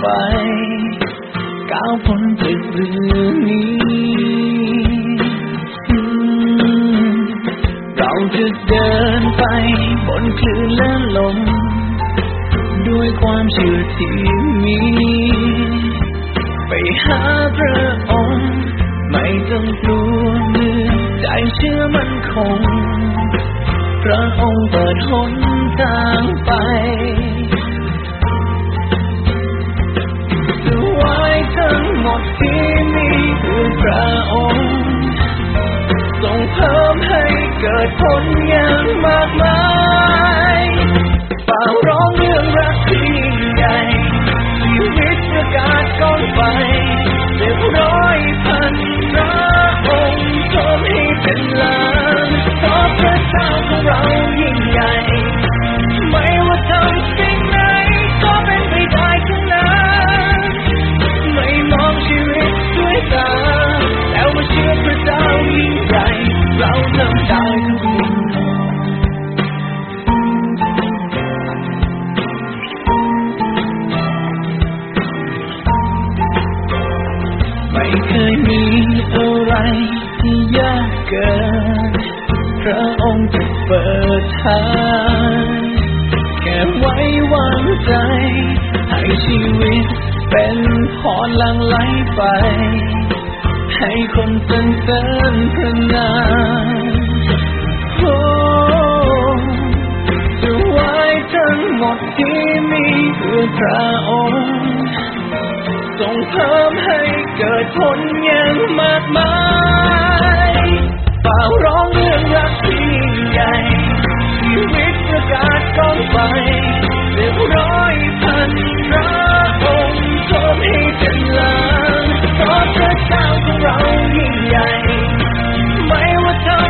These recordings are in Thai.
ไป ก้าวพ้นจากเรื่องนี้เราจะเดินไปบนคลื่นและลม ด้วยความเชื่อที่มี ไปหาพระองค์ ไม่ต้องกลัวเมื่อใจเชื่อมันคง พระองค์เปิดหนทางไป ทั้งหมดที่มีเพื่อพระองค์ทรงเพิ่มให้เกิดผลอย่างมากมายเป่าร้องเรื่องรักที่ยิ่งใหญ่ชีวิตประกาศก้อนไปเรียบร้อยพันร้อย ที่ยากเกิน พระองค์จะเปิดทางแค่ไว้วางใจ ให้ชีวิตเป็นพรลังไหลไป ให้คนสรรเสริญพระนามโอ้จะไว้ทั้งหมดที่มีเพื่อพระองค์ ส่งเพิ่มให้เกิดผลอย่างมากมายเป่าร้องเรื่องรักที่ยิ่งใหญ่ชีวิตประกาศก้องไปเรียบร้อยพันพระองค์ชมให้เป็นล้านเพราะพระเจ้าของเรายิ่งใหญ่ ไม่ว่าทำสิ่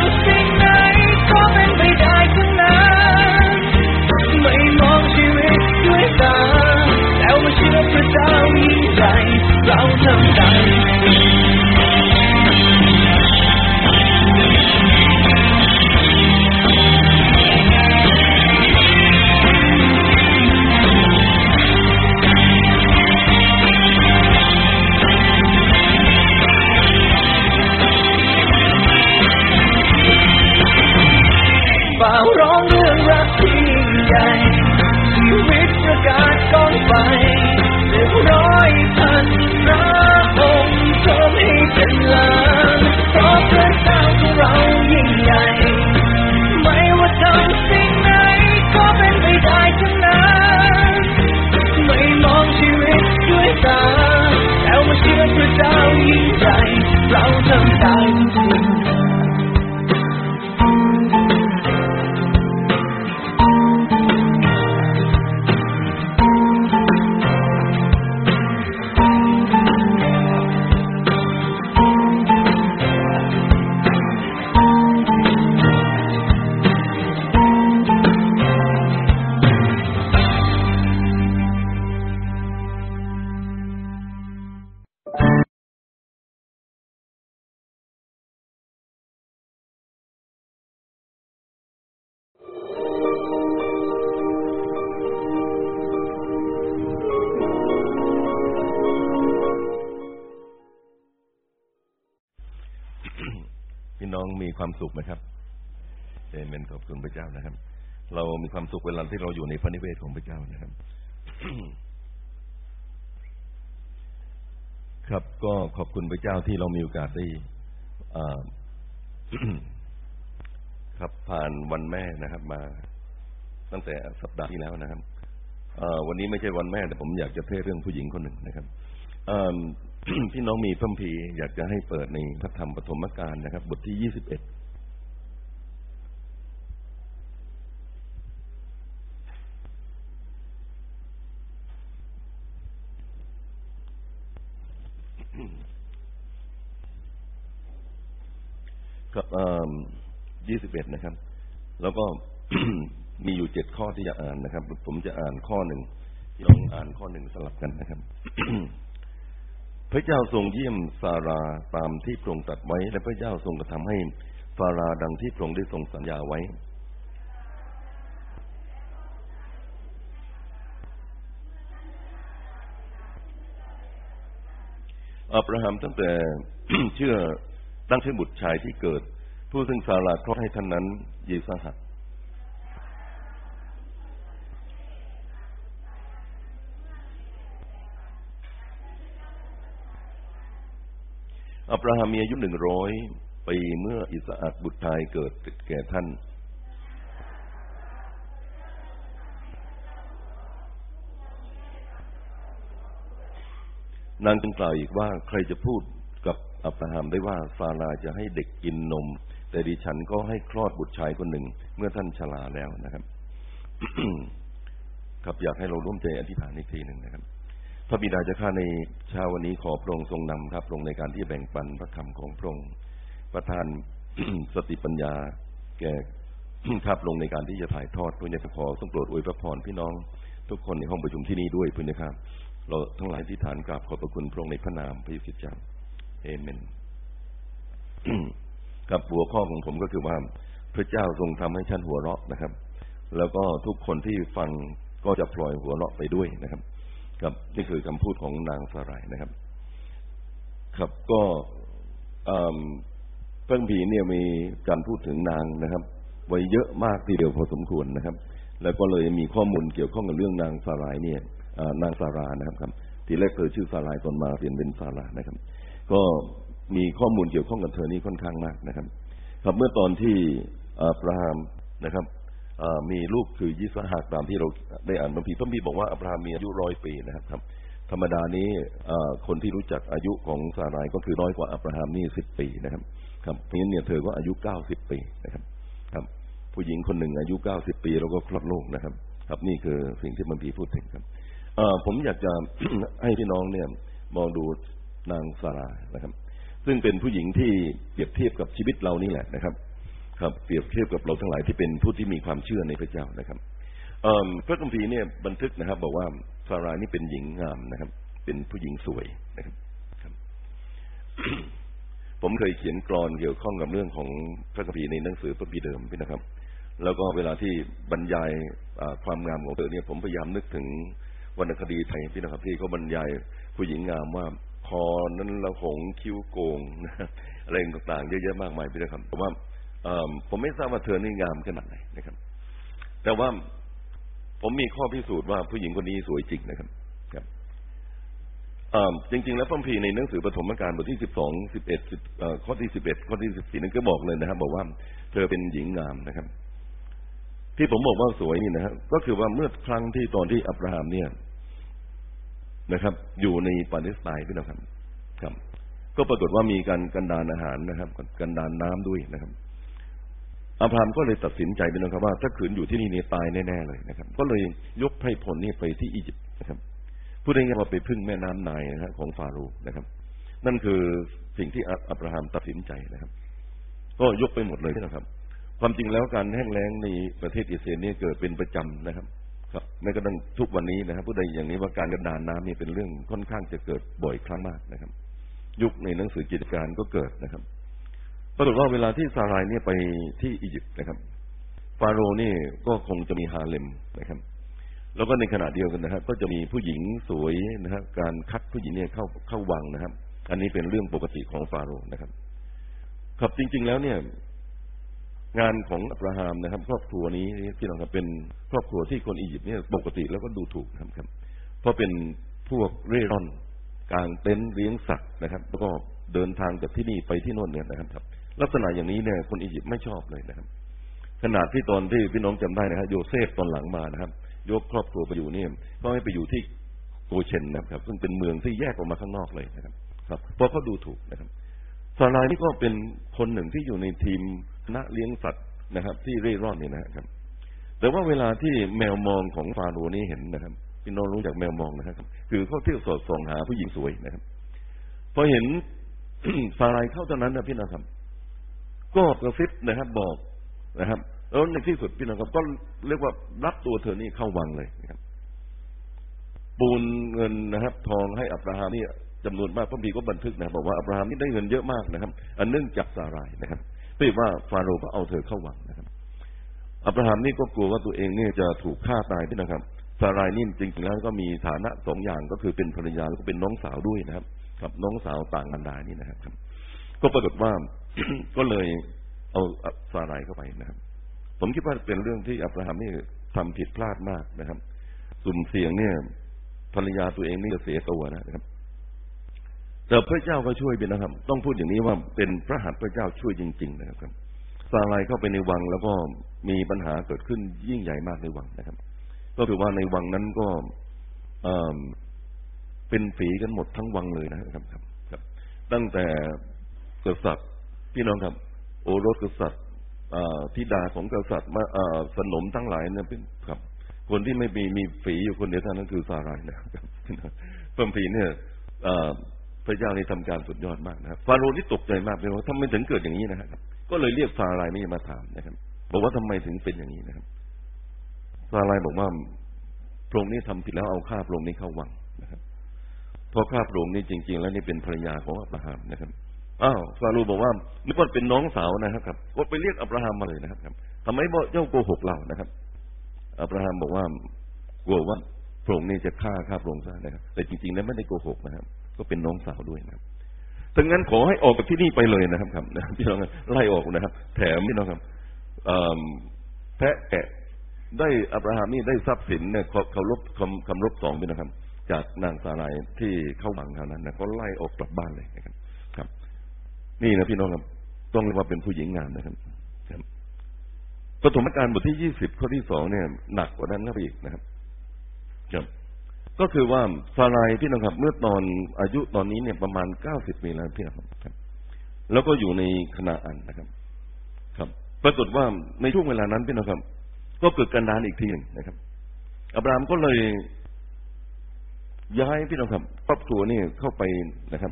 ความสุขไหมครับเอเมนขอบคุณพระเจ้านะครับ เรามีความสุขเวลาที่เราอยู่ในพระนิเวศของพระเจ้านะครับ ครับก็ขอบคุณพระเจ้าที่เรามีโอกาสได้ครับผ่านวันแม่นะครับ มา ตั้งแต่สัปดาห์ที่แล้วนะครับวันนี้ไม่ใช่วันแม่แต่ผมอยากจะเทศเรื่องผู้หญิงคนหนึ่งนะครับเอิ่ม พี่น้องมีพัมภีอยากจะให้เปิดในพระธรรมปฐมกาลนะครับ บทที่ยี่สิบเอ็ดครับยี่สิบเอ็ดนะครับ แล้วก็มีอยู่เจ็ดข้อที่จะอ่านนะครับ ผมจะอ่านข้อหนึ่งลองอ่านข้อหนึ่งสลับกันนะครับ พระเจ้าทรงเยี่ยมซาราตามที่พระองค์ตรัสไว้ และพระเจ้าทรงกระทำให้ฟาราดังที่พระองค์ได้ทรงสัญญาไว้ อับราฮัมตั้งแต่เชื่อตั้งชื่อบุตรชายที่เกิด ผู้ซึ่งซาราคลอดให้ท่านนั้น เยิสหัก อับราฮัมมีอายุหนึ่งร้อยปีเมื่ออิสอักบุตรชายเกิดแก่ท่าน นางจึงกล่าวอีกว่าใครจะพูดกับอับราฮัมได้ว่าซาราจะให้เด็กกินนม แต่ดิฉันก็ให้คลอดบุตรชายคนหนึ่ง เมื่อท่านชราแล้วนะครับ ครับอยากให้เราร่วมใจอธิษฐานอีกทีหนึ่งนะครับ พระบิดาเจ้าข้าในเช้าวันนี้ขอพระองค์ทรงนำครับพระองค์ในการที่แบ่งปันพระคำของพระองค์ประทานสติปัญญา แก่ครับลงในการที่จะถ่ายทอดพระเนตรขอทรงโปรดอวยพระพรพี่น้อง ทุกคนในห้องประชุมที่นี่ด้วยพุทธครับเราทั้งหลายที่ฐานกราบขอบพระคุณพระองค์ในพระนามพระยุคิดจ้าเอเมนครับหัวข้อของผมก็คือว่า พระเจ้าทรงทำให้ฉันหัวเราะนะครับ แล้วก็ทุกคนที่ฟังก็จะพลอยหัวเราะไปด้วยนะครับ ครับนี่คือคำพูดของนางสารายนะครับ ครับก็เพิ่งผีเนี่ยมีการพูดถึงนางนะครับ ไว้เยอะมากทีเดียวพอสมควรนะครับ แล้วก็เลยมีข้อมูลเกี่ยวข้องกับเรื่องนางสารายเนี่ยนางสารานะครับครับ ทีแรกเธอชื่อสารายตอนมาเปลี่ยนเป็นสารานะครับ ก็มีข้อมูลเกี่ยวข้องกับเธอนี้ค่อนข้างมากนะครับ ครับเมื่อตอนที่อับราฮัมนะครับ มีลูกคือยิสหักตามที่เราได้อ่านบางทีพระบีบอกว่าอับราฮัมมีอายุร้อยปีนะครับธรรมดานี้คนที่รู้จักอายุของสารายก็คือน้อยกว่าอับราฮัมนี่สิบปีนะครับครับเพราะฉะนั้นเนี่ยเธอก็อายุเก้าสิบปีนะครับ ครับ ผู้หญิงคนหนึ่งอายุเก้าสิบปีแล้วก็คลอดลูกนะครับ ครับนี่คือสิ่งที่บางทีพูดถึงครับผมอยากจะให้พี่น้องเนี่ยมองดูนางสารานะครับ ซึ่งเป็นผู้หญิงที่เปรียบเทียบกับชีวิตเรานี่แหละนะครับ ครับเปรียบเทียบกับเราทั้งหลายที่เป็นผู้ที่มีความเชื่อในพระเจ้านะครับพระคัมภีร์เนี่ยบันทึกนะครับ บอกว่าสารานี่เป็นหญิงงามนะครับ เป็นผู้หญิงสวยนะครับผมเคยเขียนกรอนเกี่ยวข้องกับเรื่องของพระคัมภีร์ในหนังสือพระบีเดิมพี่นะครับ แล้วก็เวลาที่บรรยายความงามของเธอเนี่ยผมพยายามนึกถึงวรรณคดีไทยพี่นะครับ ที่เขาบรรยายผู้หญิงงามว่าคอนั้นละหงคิ้วโกงอะไรต่างๆเยอะแยะมากมายพี่นะครับแต่ว่า ผมไม่ทราบว่าเธอนี่งามขนาดไหนนะครับ แต่ว่าผมมีข้อพิสูจน์ว่าผู้หญิงคนนี้สวยจริงนะครับครับจริง ๆ แล้วพระพีในหนังสือปฐมกาลบทที่สิบสองสิบเอ็ดข้อที่สิบเอ็ดข้อที่สิบสี่นั้นก็บอกเลยนะครับ บอกว่าเธอเป็นหญิงงามนะครับ ที่ผมบอกว่าสวยนี่นะครับก็คือว่าเมื่อครั้งที่ตอนที่อับราฮัมเนี่ยนะครับ อยู่ในปาเลสไตน์พี่น้องครับ ครับ ก็ปรากฏว่ามีการกันดานอาหารนะครับ กันดานน้ำด้วยนะครับ อับราฮัมก็เลยตัดสินใจพี่น้องครับว่า ถ้าขืนอยู่ที่นี่เนี่ยตายแน่ๆเลยนะครับ ก็เลยยกไพร่พลนี่ไปที่อียิปต์นะครับพูดง่ายๆว่าไปพึ่งแม่น้ำไนนะครับของฟาโรห์นะครับ นั่นคือสิ่งที่อับราฮัมตัดสินใจนะครับ ก็ยกไปหมดเลยนะครับ ความจริงแล้วการแห้งแล้งในประเทศอิสราเอลนี่เกิดเป็นประจำนะครับ ครับแม้กระทั่งทุกวันนี้นะครับผู้ใดอย่างนี้ว่าการกระดานน้ำนี่เป็นเรื่องค่อนข้างจะเกิดบ่อยครั้งมากนะครับ ยุคในหนังสือกิจการก็เกิดนะครับ ปรากฏว่าเวลาที่ซารายเนี่ยไปที่อียิปต์นะครับ ฟาโรห์นี่ก็คงจะมีฮาเลมนะครับ แล้วก็ในขณะเดียวกันนะครับ ก็จะมีผู้หญิงสวยนะครับ การคัดผู้หญิงเนี่ยเข้าเข้าวังนะครับ อันนี้เป็นเรื่องปกติของฟาโรห์นะครับครับจริง ๆ แล้วเนี่ย งานของอับราฮัมนะครับ ครอบครัวนี้ที่เราครับเป็นครอบครัวที่คนอียิปต์เนี่ยปกติแล้วก็ดูถูกครับครับ เพราะเป็นพวกเร่ร่อนกางเต็นท์เลี้ยงสัตว์นะครับ แล้วก็เดินทางจากที่นี่ไปที่โน่นเนี่ยนะครับ ลักษณะอย่างนี้เนี่ยคนอียิปต์ไม่ชอบเลยนะครับ ขนาดที่ตอนที่พี่น้องจำได้นะครับโยเซฟตอนหลังมานะครับ ยกครอบครัวไปอยู่เนี่ยก็ให้ไปอยู่ที่โกเชนนะครับ ซึ่งเป็นเมืองที่แยกออกมาข้างนอกเลยนะครับ ครับเพราะเขาดูถูกนะครับซาลายนี่ก็เป็นคนหนึ่งที่อยู่ในทีมณเลี้ยงสัตว์นะครับ ที่เร่ร่อนนี่นะครับ แต่ว่าเวลาที่แมวมองของฟาโรนี่เห็นนะครับพี่น้องรู้จักแมวมองนะครับ คือเขาเที่ยวสอดส่องหาผู้หญิงสวยนะครับ พอเห็นฟาไรเข้าตอนนั้นนะพี่น้องครับ ก็กระซิบนะครับ บอกนะครับแล้วในที่สุดพี่น้องครับก็เรียกว่ารับตัวเธอนี่เข้าวังเลยนะครับ ปูนเงินนะครับ ทองให้อับราฮัมนี่จำนวนมากพระบีก็บันทึกนะบอกว่าอับราฮัมนี่ได้เงินเยอะมากนะครับ อันเนื่องจากสารายนะครับไม่ว่าฟาโรห์ก็เอาเธอเข้าวังนะครับอับราฮัมนี่ก็กลัวว่าตัวเองเนี่ยจะถูกฆ่าตายที่นะครับสารายนี่จริงๆแล้วก็มีฐานะสองอย่างก็คือเป็นภรรยาแล้วก็เป็นน้องสาวด้วยนะครับ กับน้องสาวต่างกันดานี่นะครับ ก็ปรากฏว่า ก็เลยเอาซาไรเข้าไปนะครับ ผมคิดว่าเป็นเรื่องที่อับราฮัมนี่ทำผิดพลาดมากนะครับ สุ่มเสี่ยงเนี่ย ภรรยาตัวเองนี่จะเสียตัวนะครับ แต่พระเจ้าก็ช่วยไปนะครับ ต้องพูดอย่างนี้ว่าเป็นพระหัตถ์พระเจ้าช่วยจริง ๆ นะครับซาไรเข้าไปในวังแล้วก็มีปัญหาเกิดขึ้นยิ่งใหญ่มากในวังนะครับ ก็คือว่าในวังนั้นก็เป็นฝีกันหมดทั้งวังเลยนะครับครับครับตั้งแต่กษัตริย์ พี่น้องครับ โอรสกษัตริย์ธิดาของกษัตริย์มาสนมทั้งหลายเนี่ยเป็นครับ คนที่ไม่มีมีฝีอยู่คนเดียวเท่านั้นคือซารายนะครับเพิ่มฝีเนี่ยพระเจ้านี่ทำการสุดยอดมากนะครับฟาโรห์นี่ตกใจมากเลยว่าทำไมถึงเกิดอย่างนี้นะครับก็เลยเรียกซารายนี่มาถามนะครับ บอกว่าทำไมถึงเป็นอย่างนี้นะครับซารายบอกว่าพระองค์นี้ทำผิดแล้วเอาข้าพระองค์นี้เข้าวังนะครับเพราะข้าพระองค์นี่จริง ๆ แล้วนี่เป็นภรรยาของอับราฮัมนะครับ อ้าวฟาโรห์บอกว่านึกว่าเป็นน้องสาวนะครับก็ไปเรียกอับราฮัมมาเลยนะครับทำไมเจ้าโกหกเรานะครับ อับราฮัมบอกว่ากลัวว่าพระองค์นี่จะฆ่าข้าพระองค์ซะนะครับ แต่จริงๆนั้นไม่ได้โกหกนะครับ ก็เป็นน้องสาวด้วยนะครับดังนั้นขอให้ออกจากที่นี่ไปเลยนะครับครับพี่น้องไล่ออกนะครับ แถมพี่น้องครับแพะแกะได้อับราฮัมนี่ได้ทรัพย์สินเนี่ยเขารบคำคำรบสองพี่นะครับ จากนางสาลายที่เข้าหวังเท่านั้นนะเขาไล่ออกกลับบ้านเลยนะครับ นี่นะพี่น้องครับต้องเรียกว่าเป็นผู้หญิงงามนะครับปฐมกาลบทที่ยี่สิบข้อที่สองเนี่ยหนักกว่านั้นนะพี่นะครับครับ ก็คือว่าซาลายพี่น้องครับ เมื่อตอนอายุตอนนี้เนี่ยประมาณเก้าสิบปีแล้วพี่น้องครับ แล้วก็อยู่ในคณะอันนะครับ ครับ ปรากฏว่าในช่วงเวลานั้นพี่น้องครับ ก็เกิดการดานอีกทีหนึ่งนะครับอับรามก็เลยย้ายพี่น้องครับครอบครัวนี่เข้าไปนะครับ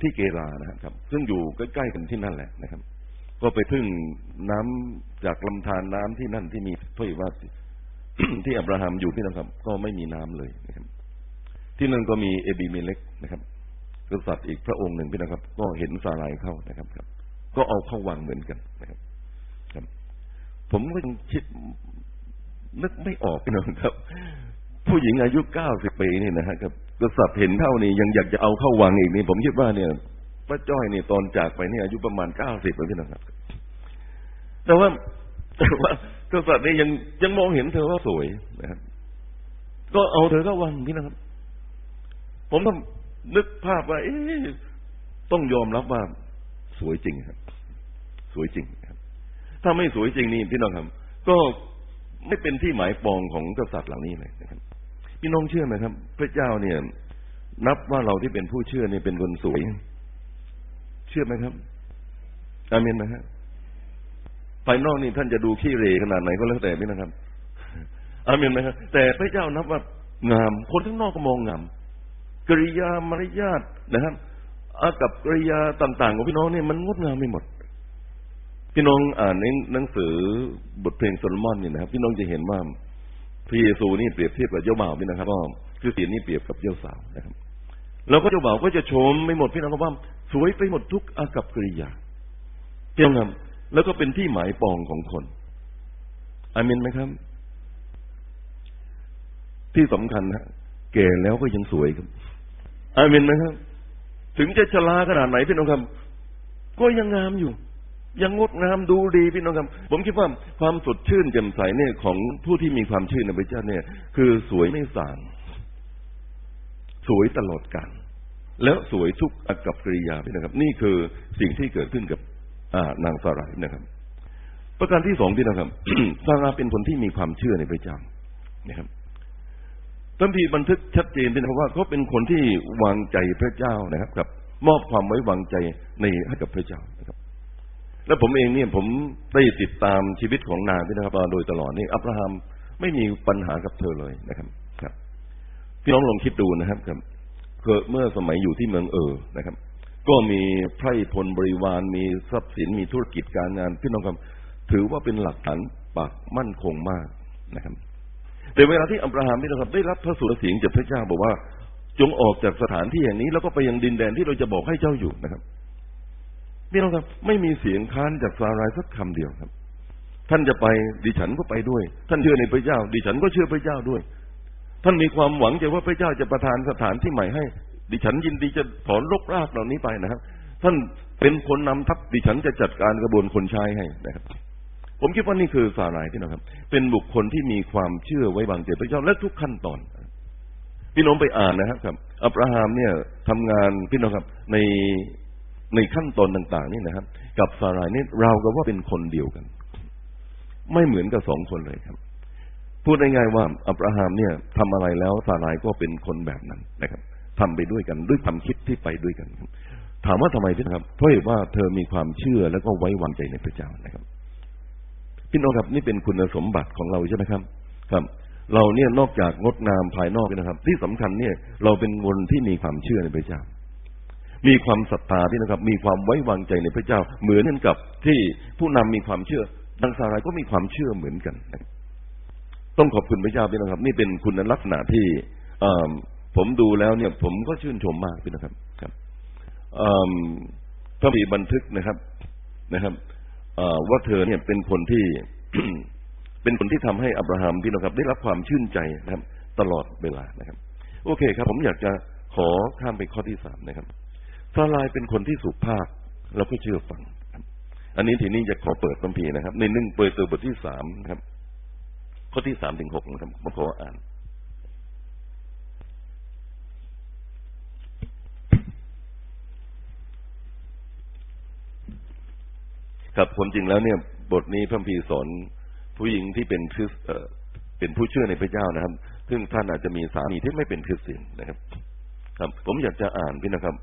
ที่เกลานะครับ ซึ่งอยู่ใกล้ๆกันที่นั่นแหละนะครับ ก็ไปพึ่งน้ำจากลำธารน้ำที่นั่นที่มีถ้อยว่าที่อับราฮัมอยู่ที่นั่นครับ ก็ไม่มีน้ำเลยนะครับ ที่นั่นก็มีเอบีเมเล็กนะครับกษัตริย์อีกพระองค์หนึ่งพี่นะครับ ก็เห็นซาลายเข้านะครับครับ ก็เอาเข้าวังเหมือนกันนะครับครับ ผมก็ยังคิดนึกไม่ออกพี่น้องครับ ผู้หญิงอายุเก้าสิบปีนี่นะฮะครับกษัตริย์เห็นเท่านี้ยังอยากจะเอาเข้าวังอีกนี่ผมคิดว่าเนี่ยป้าจ้อยนี่ตอนจากไปนี่อายุประมาณเก้าสิบแล้วพี่น้องครับ แต่ว่าแต่ว่ากษัตริย์นี่ยังยังมองเห็นเธอว่าสวยนะครับ ก็เอาเธอเข้าวังพี่นะครับ ผมต้องนึกภาพว่าเอ๊ต้องยอมรับว่าสวยจริงครับ สวยจริงครับ ถ้าไม่สวยจริงนี่พี่น้องครับ ก็ไม่เป็นที่หมายปองของกษัตริย์เหล่านี้เลยนะครับ พี่น้องเชื่อไหมครับ พระเจ้าเนี่ย นับว่าเราที่เป็นผู้เชื่อเนี่ยเป็นคนสวย เชื่อไหมครับอามีนไหมฮะภายนอกนี่ท่านจะดูขี้เรขนาดไหนก็แล้วแต่พี่นะครับอามีนไหมครับแต่พระเจ้านับว่างาม คนข้างนอกก็มองงามกริยามารยาทนะครับอากับกริยาต่างๆของพี่น้องเนี่ยมันงดงามไม่หมด พี่น้องอ่านในหนังสือบทเพลงโซโลมอนนี่นะครับ พี่น้องจะเห็นว่า พระเยซูนี่เปรียบเทียบกับเจ้าบ่าวนี่นะครับก็คือเสียนี่เปรียบกับเจ้าสาวนะครับ แล้วก็เจ้าบ่าวก็จะชมไม่หมดพี่น้องว่าสวยไปหมดทุกอากับกริยาเพียงครับแล้วก็เป็นที่หมายปองของคนอามินไหมครับ ที่สำคัญนะแก่แล้วก็ยังสวยครับอามินไหมครับ ถึงจะชราขนาดไหนพี่น้องครับ ก็ยังงามอยู่ ยังงดงามดูดีพี่น้องครับ ผมคิดว่าความสดชื่นแจ่มใสเนี่ยของผู้ที่มีความชื่นในพระเจ้าเนี่ย คือสวยไม่สางสวยตลอดกาลแล้วสวยทุกอากับกริยาพี่นะครับ นี่คือสิ่งที่เกิดขึ้นกับนางสารายนะครับ ประการที่สองพี่นะครับซาราเป็นคนที่มีความเชื่อในพระเจ้านะครับตัมพีบันทึกชัดเจนนะครับว่าเขาเป็นคนที่วางใจพระเจ้านะครับกับ มอบความไว้วางใจในให้กับพระเจ้านะครับ แล้วผมเองเนี่ยผมได้ติดตามชีวิตของนางพี่นะครับโดยตลอดนี่อับราฮัมไม่มีปัญหากับเธอเลยนะครับ ครับ พี่น้องลองคิดดูนะครับครับเมื่อสมัยอยู่ที่เมืองเออนะครับ ก็มีไพร่พลบริวารมีทรัพย์สินมีธุรกิจการงานพี่น้องครับ ถือว่าเป็นหลักฐานปักมั่นคงมากนะครับ แต่เวลาที่อับราฮัมพี่น้องครับ ได้รับพระสุรเสียงจากพระเจ้าบอกว่า จงออกจากสถานที่แห่งนี้ แล้วก็ไปยังดินแดนที่เราจะบอกให้เจ้าอยู่นะครับ พี่น้องครับไม่มีเสียงค้านจากซารายสักคำเดียวครับ ท่านจะไปดิฉันก็ไปด้วย ท่านเชื่อในพระเจ้า ดิฉันก็เชื่อพระเจ้าด้วย ท่านมีความหวังใจว่าพระเจ้าจะประทานสถานที่ใหม่ให้ ดิฉันยินดีจะถอนรกรากเหล่านี้ไปนะครับ ท่านเป็นคนนำทัพดิฉันจะจัดการกระบวนคนใช้ให้นะครับ ผมคิดว่านี่คือสาลายพี่น้องครับ เป็นบุคคลที่มีความเชื่อไว้วางใจพระเจ้าและทุกขั้นตอนพี่น้องไปอ่านนะครับ อับราฮัมเนี่ยทำงานพี่น้องครับใน ในขั้นตอนต่างๆนี่นะครับ กับซารายนี่เราก็ว่าเป็นคนเดียวกัน ไม่เหมือนกับสองคนเลยครับ พูดง่ายๆว่า อับราฮัมเนี่ยทำอะไรแล้วซารายก็เป็นคนแบบนั้นนะครับทำไปด้วยกันด้วยความคิดที่ไปด้วยกันครับ ถามว่าทำไมพี่นะครับ เพราะเหตุว่าเธอมีความเชื่อแล้วก็ไว้วางใจในพระเจ้านะครับ พี่น้องครับนี่เป็นคุณสมบัติของเราใช่ไหมครับ ครับเราเนี่ยนอกจากงดงามภายนอกนะครับ ที่สำคัญเนี่ย เราเป็นคนที่มีความเชื่อในพระเจ้า มีความศรัทธาที่นะครับ มีความไว้วางใจในพระเจ้า เหมือนกันกับที่ผู้นำมีความเชื่อดังสารายก็มีความเชื่อเหมือนกันต้องขอบคุณพระเจ้าพี่นะครับ นี่เป็นคุณลักษณะที่ผมดูแล้วเนี่ย ผมก็ชื่นชมมากพี่นะครับครับพระบีบันทึกนะครับนะครับว่าเธอเนี่ยเป็นคนที่เป็นคนที่ทำให้อับราฮัมพี่น้องครับ ได้รับความชื่นใจนะครับ ตลอดเวลานะครับ โอเคครับ ผมอยากจะขอข้ามไปข้อที่สามนะครับ ซาลายเป็นคนที่สุภาพแล้วก็เชื่อฟัง อันนี้ทีนี้จะขอเปิดคัมภีร์นะครับ ในหนึ่งเปิดตัวบทที่สามนะครับ ข้อที่สามถึงหกนะครับมาขออ่าน ครับความจริงแล้วเนี่ย บทนี้พระพีสอนผู้หญิงที่เป็นคริสเป็นผู้เชื่อในพระเจ้านะครับ ซึ่งท่านอาจจะมีสามีที่ไม่เป็นคริสเตียนนะครับ ครับ ผมอยากจะอ่านพี่นะครับ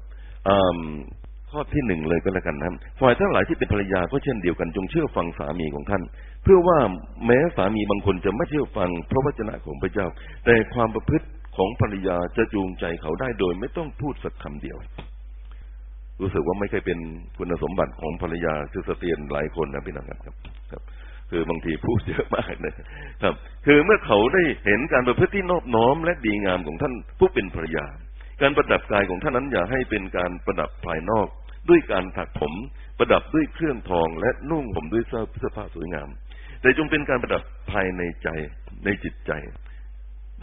ข้อที่หนึ่งเลยก็แล้วกันนะฝ่ายทั้งหลายที่เป็นภรรยาก็เช่นเดียวกันจงเชื่อฟังสามีของท่าน เพื่อว่าแม้สามีบางคนจะไม่เชื่อฟังพระวจนะของพระเจ้า แต่ความประพฤติของภรรยาจะจูงใจเขาได้โดยไม่ต้องพูดสักคำเดียว รู้สึกว่าไม่เคยเป็นคุณสมบัติของภรรยาคือสเตียนหลายคนนะพี่น้องครับครับ คือบางทีพูดเยอะมากนะครับ คือเมื่อเขาได้เห็นการประพฤติที่นอบน้อมและดีงามของท่านผู้เป็นภรรยา การประดับกายของท่านนั้นอย่าให้เป็นการประดับภายนอก ด้วยการถักผมประดับด้วยเครื่องทอง และนุ่งผมด้วยเสื้อผ้าสวยงาม แต่จงเป็นการประดับภายในใจในจิตใจ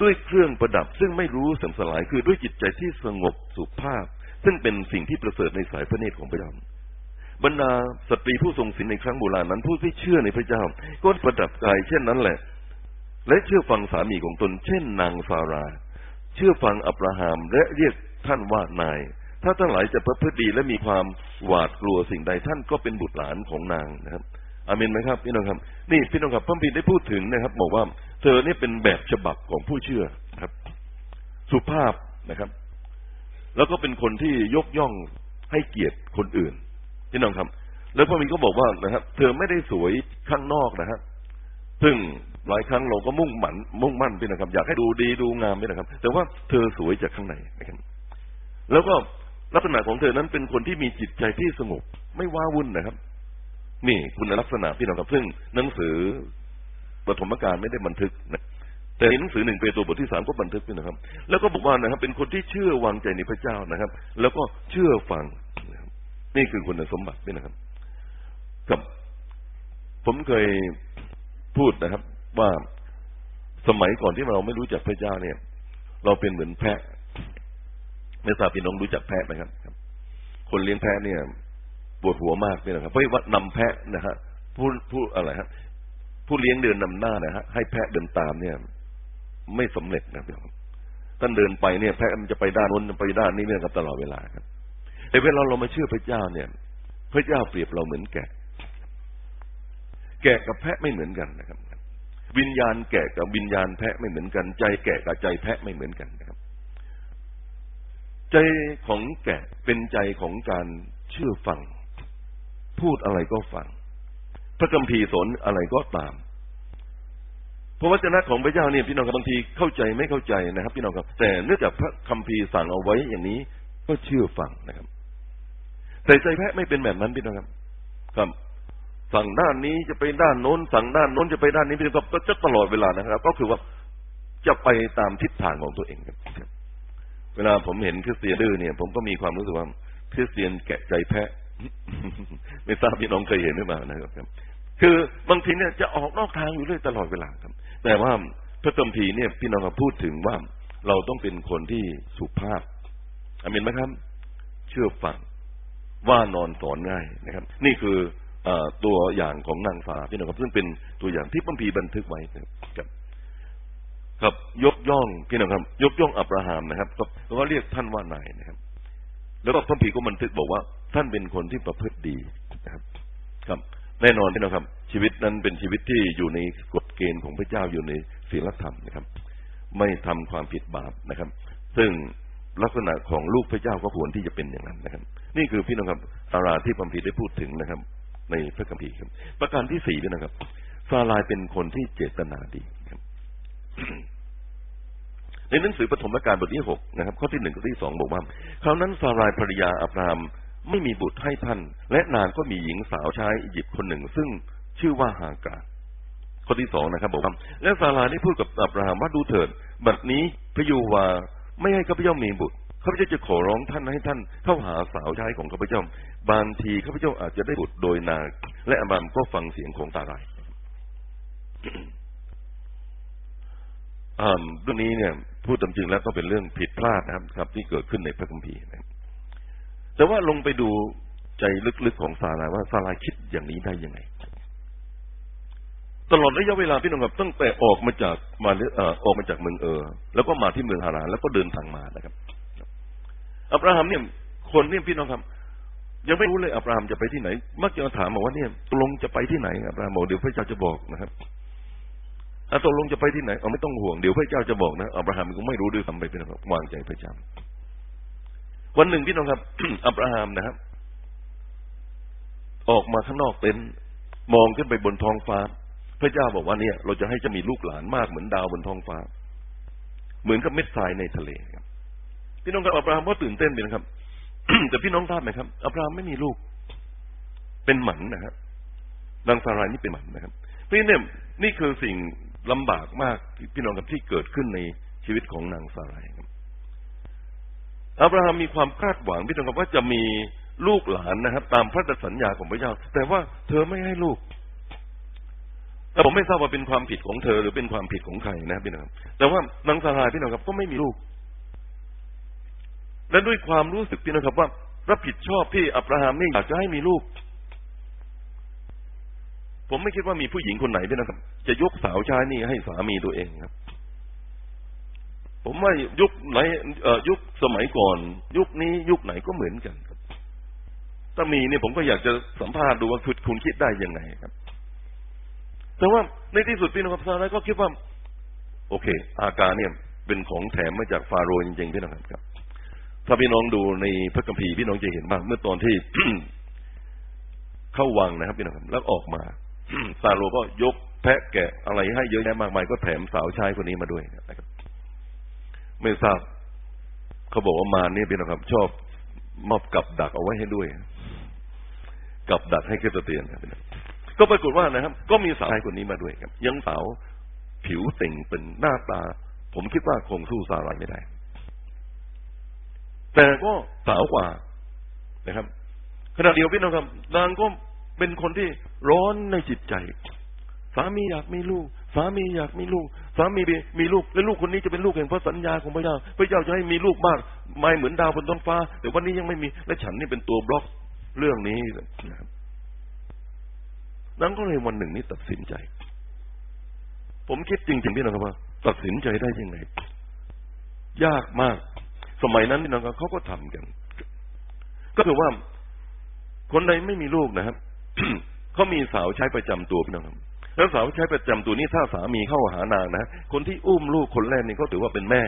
ด้วยเครื่องประดับซึ่งไม่รู้สัมสลายคือด้วยจิตใจที่สงบสุภาพ ซึ่งเป็นสิ่งที่ประเสริฐในสายพระเนตรของพระเจ้าบรรดาสตรีผู้ทรงศีลในครั้งโบราณนั้นผู้ที่เชื่อในพระเจ้า ก็ประดับกายเช่นนั้นแหละ และเชื่อฟังสามีของตนเช่นนางฟารา เชื่อฟังอับราฮัมและเรียกท่านว่านาย ถ้าทั้งหลายจะประพฤติดีและมีความหวาดกลัวสิ่งใดท่านก็เป็นบุตรหลานของนางนะครับอามินไหมครับพี่น้องครับนี่พี่น้องครับพระบิดได้พูดถึงนะครับ บอกว่า เธอเนี่ยเป็นแบบฉบับของผู้เชื่อครับ สุภาพนะครับ แล้วก็เป็นคนที่ยกย่องให้เกียรติคนอื่นพี่น้องครับ แล้วพระมินก็บอกว่านะครับ เธอไม่ได้สวยข้างนอกนะครับซึ่ง หลายครั้งเราก็มุ่งหมันมุ่งมั่นพี่นะครับ อยากให้ดูดีดูงามพี่นะครับ แต่ว่าเธอสวยจากข้างในนะครับ แล้วก็ลักษณะของเธอนั้นเป็นคนที่มีจิตใจที่สงบ ไม่ว้าวุ่นนะครับ นี่คุณลักษณะพี่น้องครับซึ่งหนังสือปฐมกาลไม่ได้บันทึกนะแต่ในหนังสือหนึ่งเปโตรบทที่สามก็บันทึกด้วยนะครับ แล้วก็บอกว่านะครับ เป็นคนที่เชื่อวางใจในพระเจ้านะครับ แล้วก็เชื่อฟังนี่คือคุณสมบัติด้วยนะครับ กับ ผมเคยพูดนะครับ ว่าสมัยก่อนที่เราไม่รู้จักพระเจ้าเนี่ย เราเป็นเหมือนแพะไม่ทราบพี่น้องรู้จักแพะไหมครับ คนเลี้ยงแพะเนี่ยปวดหัวมากเลยนะครับเพราะว่านำแพะนะฮะผู้ผู้อะไรครับผู้เลี้ยงเดินนำหน้านะฮะให้แพะเดินตามเนี่ย ไม่สำเร็จนะพี่น้องท่านเดินไปเนี่ย แพะมันจะไปด้านนู้นไปด้านนี้เนี่ยกันตลอดเวลาครับแต่เวลาเรามาเชื่อพระเจ้าเนี่ย พระเจ้าเปรียบเราเหมือนแกะ แกะกับแพะไม่เหมือนกันนะครับ วิญญาณแกะกับวิญญาณแพะไม่เหมือนกัน ใจแกะกับใจแพะไม่เหมือนกันนะครับ ใจของแกะเป็นใจของการเชื่อฟัง พูดอะไรก็ฟัง พระคัมภีร์สนอะไรก็ตามพระวจนะของพระเจ้าเนี่ยพี่น้องครับบางทีเข้าใจไม่เข้าใจนะครับ พี่น้องครับ แต่เนื่องจากพระคัมภีร์สั่งเอาไว้อย่างนี้ก็เชื่อฟังนะครับ แต่ใจแพะไม่เป็นแบบนั้นพี่น้องครับ ครับ สั่งด้านนี้จะไปด้านโน้น สั่งด้านโน้นจะไปด้านนี้พี่น้องครับก็จะตลอดเวลานะครับ ก็คือว่าจะไปตามทิศทางของตัวเองครับ เวลาผมเห็นคริสเตียนดื้อเนี่ย ผมก็มีความรู้สึกว่าคริสเตียนแกะใจแพะ ไม่ทราบพี่น้องเคยเห็นหรือเปล่านะครับคือบางทีเนี่ยจะออกนอกทางอยู่เรื่อยตลอดเวลาครับ แต่ว่าพระคัมภีเนี่ยพี่น้องพูดถึงว่าเราต้องเป็นคนที่สุภาพอามินไหมครับ เชื่อฟังว่านอนสอนง่ายนะครับ นี่คือ ตัวอย่างของนางฟ้าพี่น้องครับ ซึ่งเป็นตัวอย่างที่พัมพีบันทึกไว้ครับ ครับยกย่องพี่น้องครับ ยกย่องอับราฮัมนะครับก็เรียกท่านว่านายนะครับ แล้วก็พัมพีก็บันทึกบอกว่า ท่านเป็นคนที่ประพฤติดีนะครับ ครับ แน่นอนพี่น้องครับ ชีวิตนั้นเป็นชีวิตที่อยู่ในกฎเกณฑ์ของพระเจ้าอยู่ในศีลธรรมนะครับ ไม่ทำความผิดบาปนะครับ ซึ่งลักษณะของลูกพระเจ้าก็ควรที่จะเป็นอย่างนั้นนะครับ นี่คือพี่น้องครับอาราที่พัมพีได้พูดถึงนะครับ ในพระคัมภีร์ครับ ประการที่สี่พี่น้องครับซาลายเป็นคนที่เจตนาดีครับในหนังสือปฐมกาลบทที่หกนะครับ ข้อที่หนึ่งข้อที่สองบอกว่าคราวนั้นซารายภรรยาอับรามไม่มีบุตรให้ท่าน และนางก็มีหญิงสาวชายอียิปต์คนหนึ่ง ซึ่งชื่อว่าฮากาข้อที่สองนะครับบอกว่าและซาลายได้พูดกับอับราฮัมว่าดูเถิด บัดนี้พระยูวาไม่ให้ข้าพเจ้ามีบุตร ข้าพเจ้าจะขอร้องท่านให้ท่านเข้าหาสาวใช้ของข้าพเจ้า บางทีข้าพเจ้าอาจจะได้บุตรโดยนาและอบามก็ฟังเสียงของตาลายเรื่องนี้เนี่ย พูดตามจริงแล้วก็เป็นเรื่องผิดพลาดนะครับครับ ที่เกิดขึ้นในพระคัมภีร์นะแต่ว่าลงไปดูใจลึกๆของซาลาว่าซาลาคิดอย่างนี้ได้ยังไง ตลอดระยะเวลาพี่น้องครับตั้งแต่ออกมาจากมาเออออกมาจากเมืองเออ แล้วก็มาที่เมืองฮารานแล้วก็เดินทางมานะครับ อับราฮัมเนี่ย คนเนี่ยพี่น้องครับ ยังไม่รู้เลยอับราฮัมจะไปที่ไหน มักจะถามบอกว่าเนี่ยตกลงจะไปที่ไหนอับราฮัมบอกเดี๋ยวพระเจ้าจะบอกนะครับอาตกลงจะไปที่ไหนเอาไม่ต้องห่วงเดี๋ยวพระเจ้าจะบอกนะอับราฮัมก็ไม่รู้ด้วยซ้ำไปเป็นครับวางใจพระเจ้าวันหนึ่งพี่น้องครับอับราฮัมนะครับ ออกมาข้างนอกเต็นมองขึ้นไปบนท้องฟ้า พระเจ้าบอกว่าเนี่ย เราจะให้จะมีลูกหลานมากเหมือนดาวบนท้องฟ้า เหมือนกับเม็ดทรายในทะเลครับ พี่น้องครับอับราฮัมก็ตื่นเต้นไปนะครับแต่พี่น้องทราบไหมครับอับราฮัมไม่มีลูก เป็นหมันนะครับนางซารายนี่เป็นหมันนะครับเพราะนี่นี่คือสิ่งลำบากมากพี่น้องกับที่เกิดขึ้นในชีวิตของนางซารายครับอับราฮัมมีความคาดหวังพี่น้องครับว่าจะมีลูกหลานนะครับ ตามพระสัญญาของพระเจ้า แต่ว่าเธอไม่ให้ลูกแต่ผมไม่ทราบว่าเป็นความผิดของเธอหรือเป็นความผิดของใครนะพี่น้องแต่ว่านางซารายพี่น้องครับก็ไม่มีลูก และด้วยความรู้สึกพี่น้องครับว่ารับผิดชอบที่อับราฮัมไม่อยากจะให้มีลูก ผมไม่คิดว่ามีผู้หญิงคนไหนพี่น้องครับ จะยกสาวชายนี่ให้สามีตัวเองครับ ผมว่ายุคไหนยุคสมัยก่อน ยุคนี้ยุคไหนก็เหมือนกันครับถ้ามีเนี่ยผมก็อยากจะสัมภาษณ์ดูว่าคุณคุณคิดได้ยังไงครับ แต่ว่าในที่สุดพี่น้องครับซาร่าก็คิดว่า โอเค อาการเนี่ยเป็นของแถมมาจากฟาโรห์จริงๆพี่น้องครับ ถ้าพี่น้องดูในพระคัมภีร์พี่น้องจะเห็นว่าเมื่อตอนที่เข้าวังนะครับพี่น้องครับแล้วออกมาฟาโรก็ยกแพะแกะอะไรให้เยอะแยะมากมายก็แถมสาวชายคนนี้มาด้วยนะครับ ไม่ทราบเขาบอกว่ามาเนี่ยพี่นะครับ ชอบมอบกับดักเอาไว้ให้ด้วยกับดักให้คริสเตียนนะก็ปรากฏว่านะครับ ก็มีสาวคนนี้มาด้วยครับ ยังสาวผิวเต่งเป็นหน้าตา ผมคิดว่าคงสู้สารายไม่ได้ แต่ก็สาวกว่านะครับขณะเดียวพี่น้องครับ นางก็เป็นคนที่ร้อนในจิตใจ สามีอยากมีลูก สามีอยากมีลูก สามีมีลูก และลูกคนนี้จะเป็นลูกแห่งพระสัญญาของพระเจ้า พระเจ้าจะให้มีลูกมากไม่เหมือนดาวบนท้องฟ้า แต่วันนี้ยังไม่มี และฉันนี่เป็นตัวบล็อกเรื่องนี้นะครับนั้นก็เลยวันหนึ่งนี้ตัดสินใจ ผมคิดจริงๆพี่น้องครับว่า ตัดสินใจได้ยังไง ยากมาก สมัยนั้นพี่น้องครับเขาก็ทำกัน ก็คือว่าคนใดไม่มีลูกนะครับเขามีสาวใช้ประจำตัวพี่น้องครับแล้วสาวใช้ประจำตัวนี้ถ้าสามีเข้าหานางนะคนที่อุ้มลูกคนแรกนี่ก็ถือว่าเป็นแม่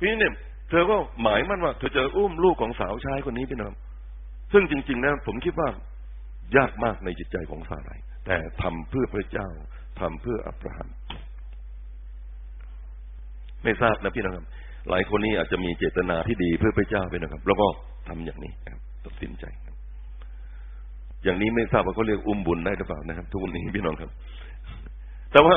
พี่เนี่ยเธอก็หมายมั่นว่าเธอจะอุ้มลูกของสาวใชายคนนี้พี่น้องซึ่งจริง ๆ นะผมคิดว่ายากมากในจิตใจของสาไรแต่ทำเพื่อพระเจ้าทำเพื่ออับราฮัม ไม่ทราบนะพี่น้องครับ หลายคนนี้อาจจะมีเจตนาที่ดีเพื่อพระเจ้าไปนะครับ แล้วก็ทำอย่างนี้ครับตัดสินใจอย่างนี้ไม่ทราบว่าเขาเรียกอุ้มบุญได้หรือเปล่านะครับ ทุกวันนี้พี่น้องครับ แต่ว่า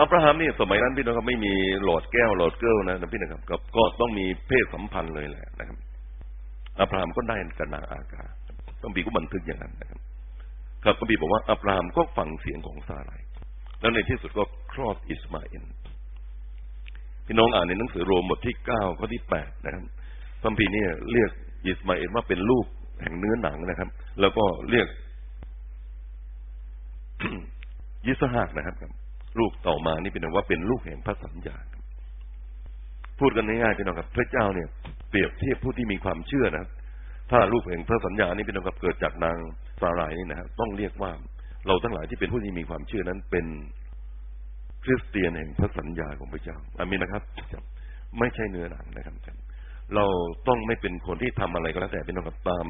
อับราฮัมนี่สมัยนั้นพี่น้องครับไม่มีหลอดแก้วหลอดเกลนะพี่นะครับก็ก็ต้องมีเพศสัมพันธ์เลยแหละนะครับอับราฮัมก็ได้กันนางอากาต้องบีก็บันทึกอย่างนั้นนะครับ ครับก็บีบอกว่าอับราฮัมก็ฟังเสียงของซาไลแล้วในที่สุดก็คลอดอิสมาเอล พี่น้องอ่านในหนังสือโรมบทที่เก้าข้อที่แปดนะครับพระพีนี่เรียกอิสมาเอลว่าเป็นลูกแห่งเนื้อหนังนะครับ แล้วก็เรียกยิสหากนะครับลูกต่อมานี่เป็นว่าเป็นลูกแห่งพระสัญญาพูดกันง่ายๆพี่น้องครับ พระเจ้าเนี่ย เปรียบเทียบผู้ที่มีความเชื่อนะถ้าลูกแห่งพระสัญญานี่เป็นกับเกิดจากนางสาหร่ายนี่นะครับต้องเรียกว่าเราทั้งหลายที่เป็นผู้ที่มีความเชื่อนั้นเป็น คริสเตียนแห่งพระสัญญาของพระเจ้าอามินนะครับ ไม่ใช่เนื้อหนังนะครับเราต้องไม่เป็นคนที่ทำอะไรก็แล้วแต่เป็นกับตาม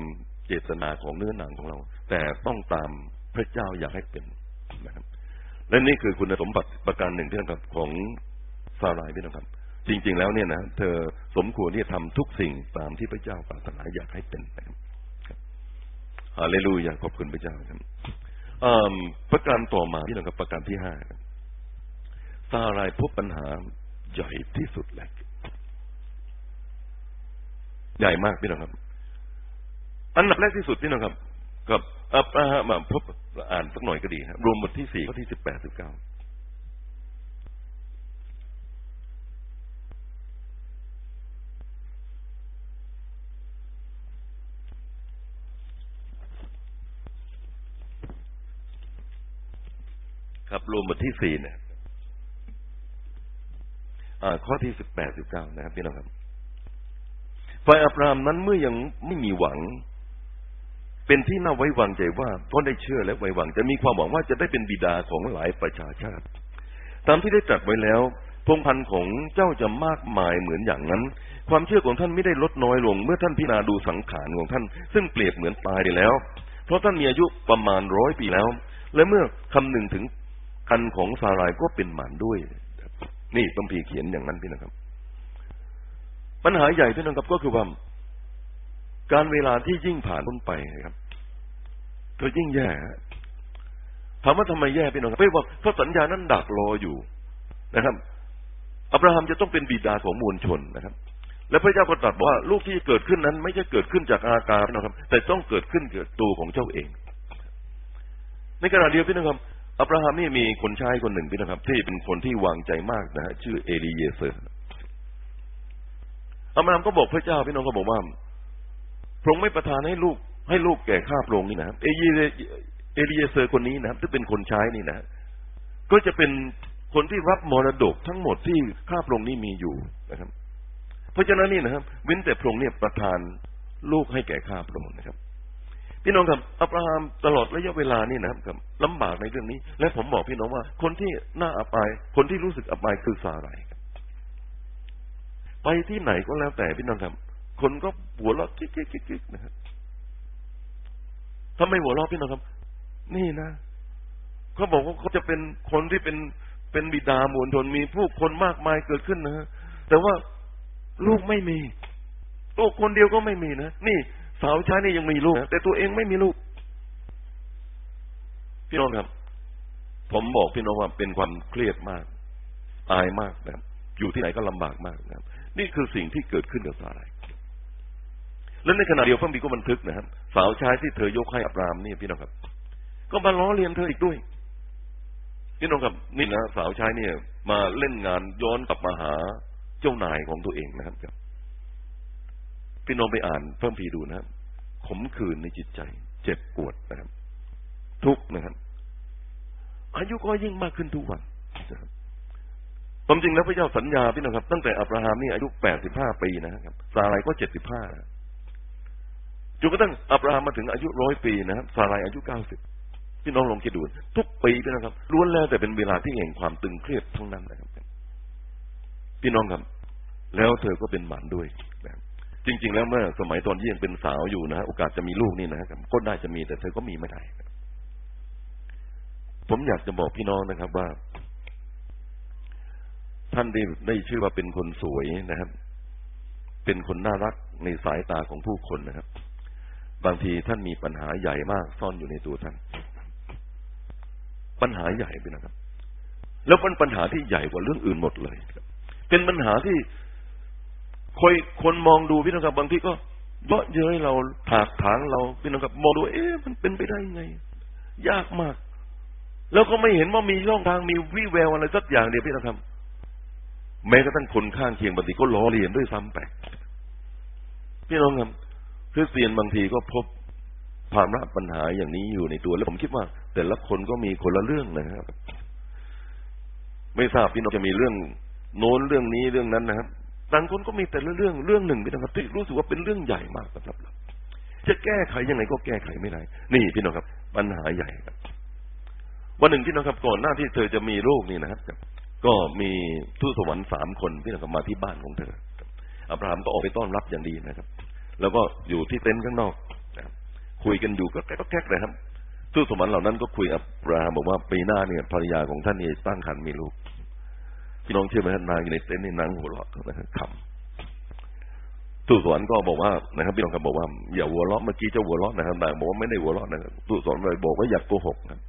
เจตนาของเนื้อหนังของเรา แต่ต้องตามพระเจ้าอยากให้เป็นนะครับ และนี่คือคุณสมบัติประการหนึ่งที่กับของซาลายพี่น้องครับ จริง ๆ แล้วเนี่ยนะเธอสมควรที่จะทำทุกสิ่งตามที่พระเจ้าปรารถนาอยากให้เป็นนะครับฮาเลลูยาขอบคุณพระเจ้าครับประการต่อมาที่เรากับประการที่ห้า ซาลายพบปัญหาใหญ่ที่สุดแหละใหญ่มากพี่น้องครับ อันดับแรกที่สุดพี่น้องครับ กับอับราฮัมพบอ่านสักหน่อยก็ดีครับรวมบทที่สี่ข้อที่สิบแปดสิบเก้าครับรวมบทที่สี่เนี่ย ข้อที่สิบแปดสิบเก้านะครับพี่น้องครับฝ่ายอับรามนั้นเมื่อยังไม่มีหวัง เป็นที่น่าไว้วางใจว่าเพราะได้เชื่อและไว้วางจะมีความหวังว่าจะได้เป็นบิดาของหลายประชาชาติ ตามที่ได้ตรัสไว้แล้วพงพันธ์ของเจ้าจะมากมายเหมือนอย่างนั้น ความเชื่อของท่านไม่ได้ลดน้อยลง เมื่อท่านพิจารณาดูสังขารของท่าน ซึ่งเปรียบเหมือนตายไปแล้ว เพราะท่านมีอายุประมาณร้อยปีแล้ว และเมื่อคำหนึ่งถึงคันของซารายก็เป็นหมันด้วย นี่ต้องพีเขียนอย่างนั้นพี่นะครับ ปัญหาใหญ่ที่นั่นครับก็คือว่าการเวลาที่ยิ่งผ่านพ้นไปนะครับก็ยิ่งแย่ถามว่าทำไมแย่พี่น้องครับเพราะว่าพระสัญญานั้นดักรออยู่นะครับอับราฮัมจะต้องเป็นบิดาของมวลชนนะครับ และพระเจ้าก็ตรัสบอกว่าลูกที่เกิดขึ้นนั้น ไม่ใช่เกิดขึ้นจากอาการนะครับ แต่ต้องเกิดขึ้นเกิดตัวของเจ้าเอง ในขณะเดียวกันพี่น้องครับ อับราฮัมนี่มีคนใช้คนหนึ่งพี่น้องครับ ที่เป็นคนที่วางใจมากนะฮะชื่อเอลีเยเซอร์อับราฮัมก็บอกพระเจ้าพี่น้องก็บอกว่าพระองค์ไม่ประทานให้ลูกให้ลูกแก่ข้าพระองค์นี่นะเอเยเอลีเยเซอร์คนนี้นะครับที่เป็นคนใช้นี่นะก็จะเป็นคนที่รับมรดกทั้งหมดที่ข้าพระองค์นี้มีอยู่นะครับ เพราะฉะนั้นนี่นะครับ เว้นแต่พระองค์เนี่ยประทานลูกให้แก่ข้าพระองค์นะครับ พี่น้องครับอับราฮัมตลอดระยะเวลานี่นะครับลำบากในเรื่องนี้ และผมบอกพี่น้องว่า คนที่น่าอับอาย คนที่รู้สึกอับอายคือซาไรไปที่ไหนก็แล้วแต่พี่น้องครับ คนก็หัวเราะกิ๊กกิ๊กกิ๊กนะครับทำไมหัวเราะพี่น้องครับ นี่นะเขาบอกว่าเขาจะเป็นคนที่เป็นเป็นบิดามวลชนมีผู้คนมากมายเกิดขึ้นนะฮะแต่ว่าลูกไม่มีลูกคนเดียวก็ไม่มีนะนี่ สาวใช้นี่ยังมีลูก แต่ตัวเองไม่มีลูก พี่น้องครับ ผมบอกพี่น้องว่าเป็นความเครียดมาก อายมากนะครับอยู่ที่ไหนก็ลำบากมากนะครับ นี่คือสิ่งที่เกิดขึ้นกับสาไรและในขณะเดียวพระบีก็บันทึกนะครับ สาวใช้ที่เธอยกให้อับรามนี่พี่น้องครับ ก็มาล้อเลียนเธออีกด้วยพี่น้องครับนี่นะสาวใช้เนี่ย มาเล่นงานย้อนกลับมาหาเจ้านายของตัวเองนะครับพี่น้องไปอ่านเพิ่มพีดูนะครับ ขมขื่นในจิตใจ เจ็บปวดนะครับ ทุกนะครับ อายุก็ยิ่งมากขึ้นทุกวันนะครับความจริงแล้วพระเจ้าสัญญาพี่น้องครับ ตั้งแต่อับราฮัมนี่อายุแปดสิบห้าปีนะครับซาไรก็เจ็ดสิบห้าจนกระทั่งอับราฮัมมาถึงอายุร้อยปีนะครับซาไรอายุเก้าสิบพี่น้องลองคิดดูทุกปีพี่น้องครับล้วนแล้วแต่เป็นเวลาที่แห่งความตึงเครียดทั้งนั้นนะครับ พี่น้องครับ แล้วเธอก็เป็นหมันด้วย จริง ๆ แล้วเมื่อสมัยตอนที่ยังเป็นสาวอยู่นะโอกาสจะมีลูกนี่นะครับก็ได้จะมีแต่เธอก็มีไม่ได้ผมอยากจะบอกพี่น้องนะครับว่า ท่านได้ได้ชื่อว่าเป็นคนสวยนะครับ เป็นคนน่ารักในสายตาของผู้คนนะครับ บางทีท่านมีปัญหาใหญ่มากซ่อนอยู่ในตัวท่าน ปัญหาใหญ่ไปนะครับ แล้วเป็นปัญหาที่ใหญ่กว่าเรื่องอื่นหมดเลย เป็นปัญหาที่ คอยคนมองดูพี่น้องครับบางทีก็เยาะเย้ยเราถากถางเราพี่น้องครับมองดูเอ๊ะมันเป็นไปได้ไง ยากมาก แล้วก็ไม่เห็นว่ามีช่องทางมีวิแววอะไรสักอย่างเดียวพี่น้องครับ แม้กระทั่งคนข้างเคียงบางทีก็ล้อเลียนด้วยซ้ำไปพี่น้องครับคริสเตียนบางทีก็พบภาระปัญหาอย่างนี้อยู่ในตัว แล้วผมคิดว่า แต่ละคนก็มีคนละเรื่องนะครับ ไม่ทราบพี่น้องจะมีเรื่องโน้นเรื่องนี้เรื่องนั้นนะครับ ต่างคนก็มีแต่ละเรื่องเรื่องหนึ่งพี่น้องครับที่รู้สึกว่าเป็นเรื่องใหญ่มากสำหรับเราจะแก้ไขยังไงก็แก้ไขไม่ได้ นี่พี่น้องครับ ปัญหาใหญ่ครับ วันหนึ่งพี่น้องครับก่อนหน้าที่เธอจะมีโรคนี่นะครับ ก็มีทูตสวรรค์สามคนพี่น้องครับมาที่บ้านของเธออับราฮัมก็ออกไปต้อนรับอย่างดีนะครับ แล้วก็อยู่ที่เต็นท์ข้างนอกคุยกันอยู่ก็แก๊กแก๊กเลยครับทูตสวรรค์เหล่านั้นก็คุยกับอับราฮัมบอกว่าปีหน้าเนี่ยภรรยาของท่านเนี่ยตั้งครรภ์มีลูก พี่น้องเชื่อไหมท่านนางอยู่ในเต็นท์ในี่นางหัวเราะนะครับขำตู้สวนก็บอกว่านะครับ พี่น้องครับบอกว่าอย่าหัวเราะเมื่อกี้เจ้าหัวเราะนะครับนางบอกว่าไม่ได้หัวเราะนะครับตู้สวนเลยบอกว่าอยากโกหกครับ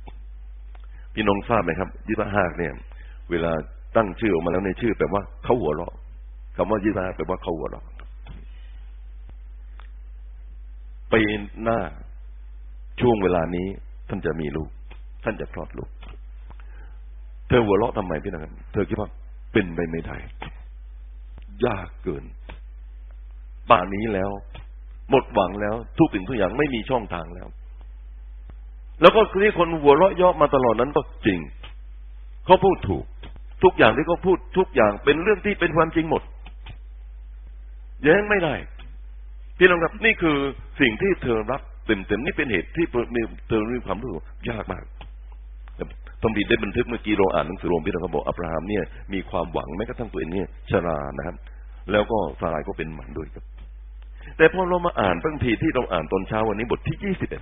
พี่น้องทราบไหมครับยิบหากเนี่ย เวลาตั้งชื่อออกมาแล้วในชื่อแปลว่าเขาหัวเราะคำว่ายิบหากแปลว่าเขาหัวเราะปีหน้าช่วงเวลานี้ท่านจะมีลูก ท่านจะคลอดลูก เธอหัวเราะทำไมพี่น้องเธอคิดว่า เป็นไปไม่ได้ ยากเกิน ป่านนี้แล้ว หมดหวังแล้ว ทุกสิ่งทุกอย่างไม่มีช่องทางแล้ว แล้วก็ที่คนหัวเราะย่อมาตลอดนั้นก็จริง เขาพูดถูก ทุกอย่างที่เขาพูดทุกอย่างเป็นเรื่องที่เป็นความจริงหมดแย้งไม่ได้พี่น้องครับนี่คือสิ่งที่เธอรับเต็มๆนี่เป็นเหตุที่เธอมีความรู้สึกยากมาก พระบิดได้บันทึกเมื่อกี้เราอ่านหนังสือโรมพี่เราบอกอับราฮัมเนี่ยมีความหวังแม้กระทั่งตัวเองเนี่ยชรานะครับ แล้วก็สารายก็เป็นหมันด้วยครับ แต่พอเรามาอ่านบางทีที่เราอ่านตอนเช้าวันนี้บทที่ยี่สิบเอ็ด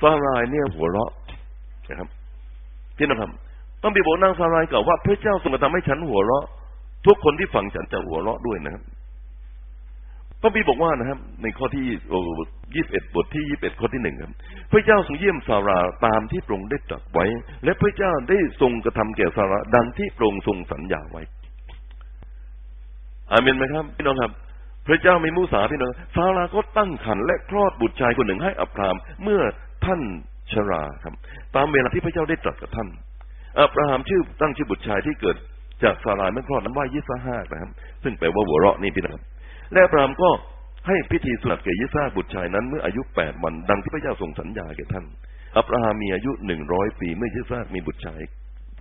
สารายเนี่ยหัวเราะนะครับ ที่เราทำต้องบีบอกนางสารายกล่าวว่าพระเจ้าทรงกระทำให้ฉันหัวเราะ ทุกคนที่ฟังฉันจะหัวเราะด้วยนะครับพระบีบอกว่านะครับ ในข้อที่ ยี่สิบเอ็ดบทที่ยี่สิบเอ็ดข้อที่หนึ่งครับ พระเจ้าทรงเยี่ยมสาราตามที่พระองค์ได้ตรัสไว้ และพระเจ้าได้ทรงกระทำแก่สาราดังที่พระองค์ทรงสัญญาไว้ อาเมนไหมครับพี่น้องครับ พระเจ้าไม่มุสาพี่น้องซาราก็ตั้งขันและคลอดบุตรชายคนหนึ่งให้อับรามเมื่อท่านชราครับ ตามเวลาที่พระเจ้าได้ตรัสกับท่านอับราฮัมชื่อตั้งชื่อบุตรชายที่เกิดจากสารายเมื่อคลอดนั้นว่ายิสฮากนะครับ ซึ่งแปลว่าหัวเราะนี่พี่น้องและอับรามก็ ให้พิธีสุนัตแก่ยิสาบุตรชายนั้นเมื่ออายุแปดวันดังที่พระเจ้าทรงสัญญาแก่ท่าน อับราฮัมมีอายุหนึ่งร้อยปีเมื่อยิสามีบุตรชาย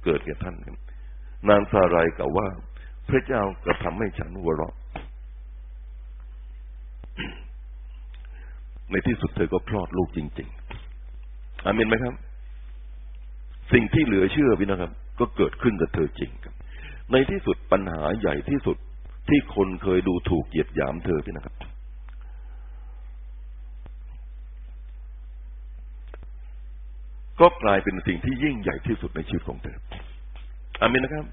เกิดแก่ท่านนางซารายกล่าวว่า พระเจ้ากระทำให้ฉันหัวเราะในที่สุดเธอก็คลอดลูกจริง ๆ อามินไหมครับ สิ่งที่เหลือเชื่อพี่นะครับ ก็เกิดขึ้นกับเธอจริงครับ ในที่สุดปัญหาใหญ่ที่สุดที่คนเคยดูถูกเหยียดหยามเธอพี่นะครับ ก็กลายเป็นสิ่งที่ยิ่งใหญ่ที่สุดในชีวิตของเธออามินนะครับ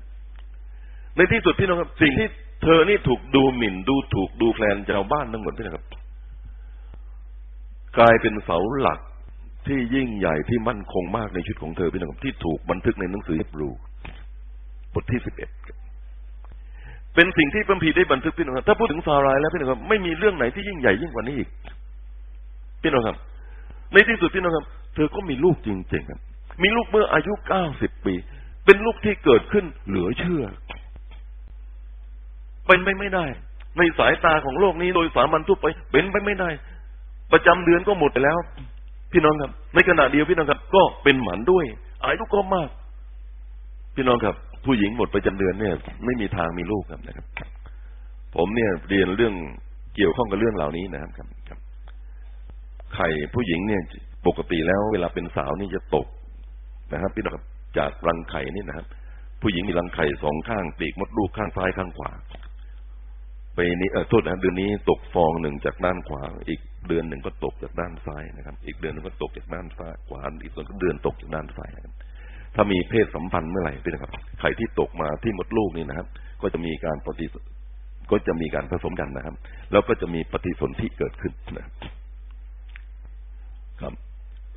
ในที่สุดพี่น้องครับ สิ่งที่เธอนี่ถูกดูหมิ่นดูถูกดูแคลนชาวบ้านทั้งหมดพี่นะครับ กลายเป็นเสาหลักที่ยิ่งใหญ่ที่มั่นคงมากในชีวิตของเธอพี่น้องที่ถูกบันทึกในหนังสือเฮบรูบทที่สิบเอ็ดเป็นสิ่งที่พระพีได้บันทึกพี่น้องครับถ้าพูดถึงซารายแล้วพี่น้องครับไม่มีเรื่องไหนที่ยิ่งใหญ่ยิ่งกว่านี้อีกพี่น้องครับ ในที่สุดพี่น้องครับ เธอก็มีลูกจริงๆครับ มีลูกเมื่ออายุเก้าสิบปี เป็นลูกที่เกิดขึ้นเหลือเชื่อ เป็นไปไม่ได้ ในสายตาของโลกนี้โดยสามัญทั่วไปเป็นไปไม่ได้ ประจำเดือนก็หมดไปแล้ว พี่น้องครับ ในขณะเดียวพี่น้องครับ ก็เป็นหมันด้วย อายุก็มาก พี่น้องครับ ผู้หญิงหมดประจำเดือนเนี่ย ไม่มีทางมีลูกครับนะครับ ผมเนี่ยเรียนเรื่องเกี่ยวข้องกับเรื่องเหล่านี้นะครับครับไข่ผู้หญิงเนี่ย ปกติแล้วเวลาเป็นสาวนี่จะตกนะครับพี่น้องครับจากรังไข่นี่นะครับ ผู้หญิงมีรังไข่สองข้างปีกมดลูกข้างซ้ายข้างขวา ไปนี้เออโทษนะเดือนนี้ตกฟองหนึ่งจากด้านขวา อีกเดือนหนึ่งก็ตกจากด้านซ้ายนะครับ อีกเดือนนึงก็ตกจากด้านซ้ายขวาอีกส่วนก็เดือนตกจากด้านซ้ายนะครับถ้ามีเพศสัมพันธ์เมื่อไหร่พี่นะครับ ไข่ที่ตกมาที่มดลูกนี่นะครับ ก็จะมีการปฏิก็จะมีการผสมกันนะครับ แล้วก็จะมีปฏิสนธิเกิดขึ้นนะครับ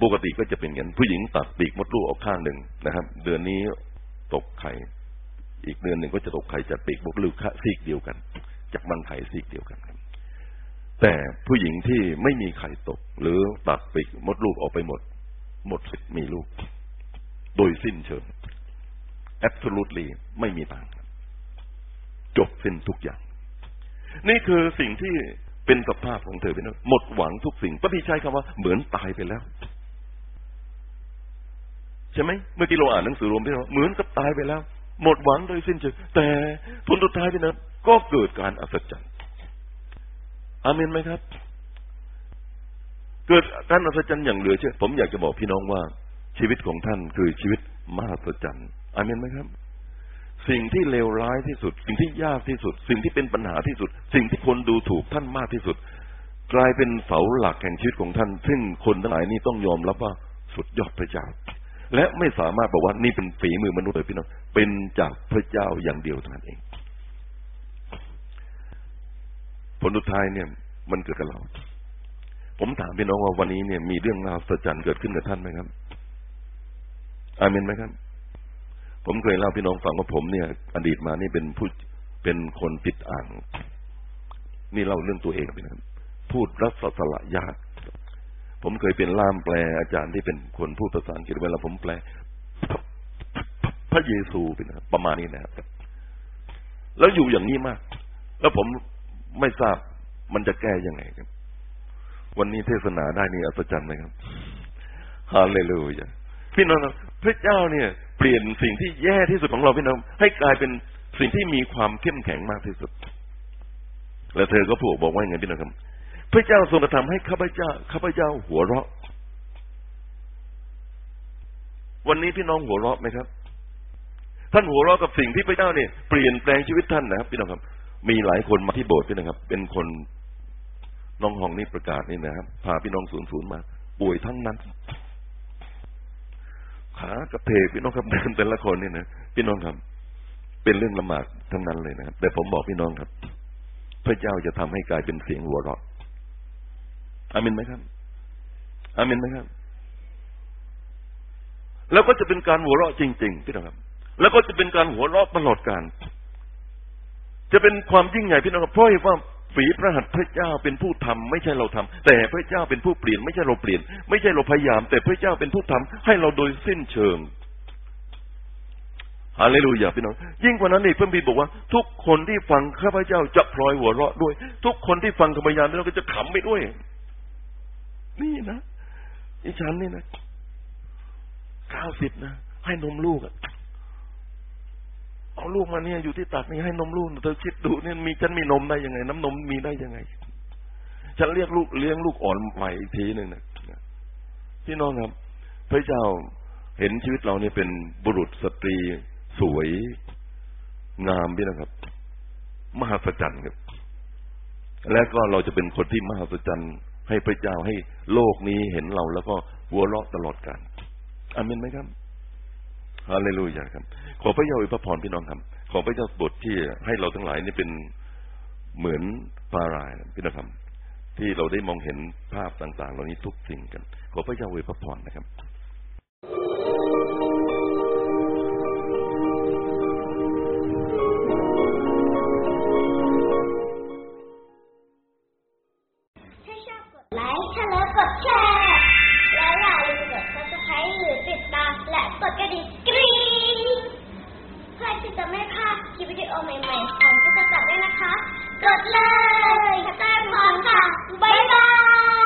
ปกติก็จะเป็นอย่างนั้นผู้หญิงตัดปีกมดลูกออกข้างหนึ่งนะครับ เดือนนี้ตกไข่ อีกเดือนหนึ่งก็จะตกไข่จากปีกมดลูกซีกเดียวกัน จากมันไข่ซีกเดียวกันแต่ผู้หญิงที่ไม่มีไข่ตก หรือตัดปีกมดลูกออกไปหมด หมดสิทธิ์มีลูก โดยสิ้นเชิง absolutely ไม่มีทางจบสิ้นทุกอย่าง นี่คือสิ่งที่เป็นสภาพของเธอเป็นหมดหวังทุกสิ่งพระพี่ใช้คำว่าเหมือนตายไปแล้ว ใช่ไหมเมื่อกี้เราอ่านหนังสือรวมที่เราเหมือนกับตายไปแล้ว หมดหวังโดยสิ้นเชิงแต่ผลสุดท้ายพี่นะก็เกิดการอัศจรรย์อาเมนไหมครับ เกิดการอัศจรรย์อย่างเหลือเชื่อผมอยากจะบอกพี่น้องว่า ชีวิตของท่านคือชีวิตมหัศจรรย์อาเมนไหมครับ สิ่งที่เลวร้ายที่สุด สิ่งที่ยากที่สุด สิ่งที่เป็นปัญหาที่สุด สิ่งที่คนดูถูกท่านมากที่สุด กลายเป็นเสาหลักแห่งชีวิตของท่าน ซึ่งคนทั้งหลายนี่ต้องยอมรับว่าสุดยอดพระเจ้า และไม่สามารถบอกว่านี่เป็นฝีมือมนุษย์เลยพี่น้องเป็นจากพระเจ้าอย่างเดียวเท่านั้นเอง ผลสุดท้ายเนี่ย มันเกิดกับเรา ผมถามพี่น้องว่าวันนี้เนี่ยมีเรื่องราวสัจจ์เกิดขึ้นกับท่านไหมครับ อาเมนไหมครับ ผมเคยเล่าพี่น้องฟังว่าผมเนี่ย อดีตมานี่เป็นผู้เป็นคนติดอ่าง นี่เล่าเรื่องตัวเองพี่น้องพูดรัศสละยาก ผมเคยเป็นล่ามแปลอาจารย์ที่เป็นคนพูดภาษาอังกฤษเวลาผมแปล พระเยซูเป็นนะครับประมาณนี้นะครับแล้วอยู่อย่างนี้มาก แล้วผมไม่ทราบมันจะแก้ยังไงครับ วันนี้เทศนาได้นี่อัศจรรย์ไหมครับฮาเลลูยาพี่น้องพระเจ้าเนี่ย เปลี่ยนสิ่งที่แย่ที่สุดของเราพี่น้องให้กลายเป็นสิ่งที่มีความเข้มแข็งมากที่สุด แล้วเธอก็พูดบอกว่าอย่างไงพี่น้องครับ พระเจ้าทรงกระทำให้ข้าพเจ้าข้าพเจ้าหัวเราะ วันนี้พี่น้องหัวเราะไหมครับ ท่านหัวเราะกับสิ่งที่พระเจ้าเนี่ยเปลี่ยนแปลงชีวิตท่านนะครับ พี่น้องครับ มีหลายคนมาที่โบสถ์พี่นะครับ เป็นคนน้องห้องนี่ประกาศนี่นะครับ พาพี่น้องศูนย์ศูนย์มา ป่วยทั้งนั้น ขากระเพกพี่น้องครับเดินแต่ละคนนี่นะพี่น้องครับ เป็นเรื่องลำบากทั้งนั้นเลยนะครับ แต่ผมบอกพี่น้องครับ พระเจ้าจะทำให้กลายเป็นเสียงหัวเราะ อามินไหมครับ อามินไหมครับ แล้วก็จะเป็นการหัวเราะจริง ๆ พี่น้องครับ แล้วก็จะเป็นการหัวเราะตลอดการจะเป็นความยิ่งใหญ่พี่น้องครับเพราะว่าฝีพระหัตถ์พระเจ้าเป็นผู้ทำไม่ใช่เราทำแต่พระเจ้าเป็นผู้เปลี่ยน ไม่ใช่เราเปลี่ยน ไม่ใช่เราพยายาม แต่พระเจ้าเป็นผู้ทำให้เราโดยสิ้นเชิงฮาเลลูยาพี่น้องยิ่งกว่านั้นอีกพระบิดบอกว่า ทุกคนที่ฟังข้าพเจ้าจะพลอยหัวเราะด้วย ทุกคนที่ฟังคำพยานแล้วก็จะขำไปด้วย นี่นะอีฉันนี่นะเก้าสิบนะให้นมลูกอะเอาลูกมาเนี่ยอยู่ที่ตักนี่ให้นมลูกเธอคิดดูเนี่ยมีฉันมีนมได้ยังไง น้ำนมมีได้ยังไงฉันเรียกลูกเลี้ยงลูกอ่อนใหม่อีกทีหนึ่งนะพี่น้องครับ พระเจ้าเห็นชีวิตเราเนี่ยเป็นบุรุษสตรีสวยงามพี่นะครับ มหัศจรรย์ครับ และก็เราจะเป็นคนที่มหัศจรรย์ ให้พระเจ้าให้โลกนี้เห็นเราแล้วก็หัวเราะตลอดกาลอามินไหมครับฮาเลลูยาครับ ขอพระเจ้าอวยพระพรพี่น้องครับ ขอพระเจ้าบทที่ให้เราทั้งหลายนี่เป็นเหมือนปารายพี่น้องครับ ที่เราได้มองเห็นภาพต่าง ๆ เหล่านี้ทุกสิ่งกัน ขอพระเจ้าอวยพระพรนะครับ กดแชร์และอย่าลืมกด subscribe หรือติดตามและกดกระดิ่งกริ๊งเพื่อที่จะไม่พลาดคลิปวิดีโอใหม่ๆของพิจารณด้วยนะคะ กดเลยตามพร้อมค่ะ บ๊ายบาย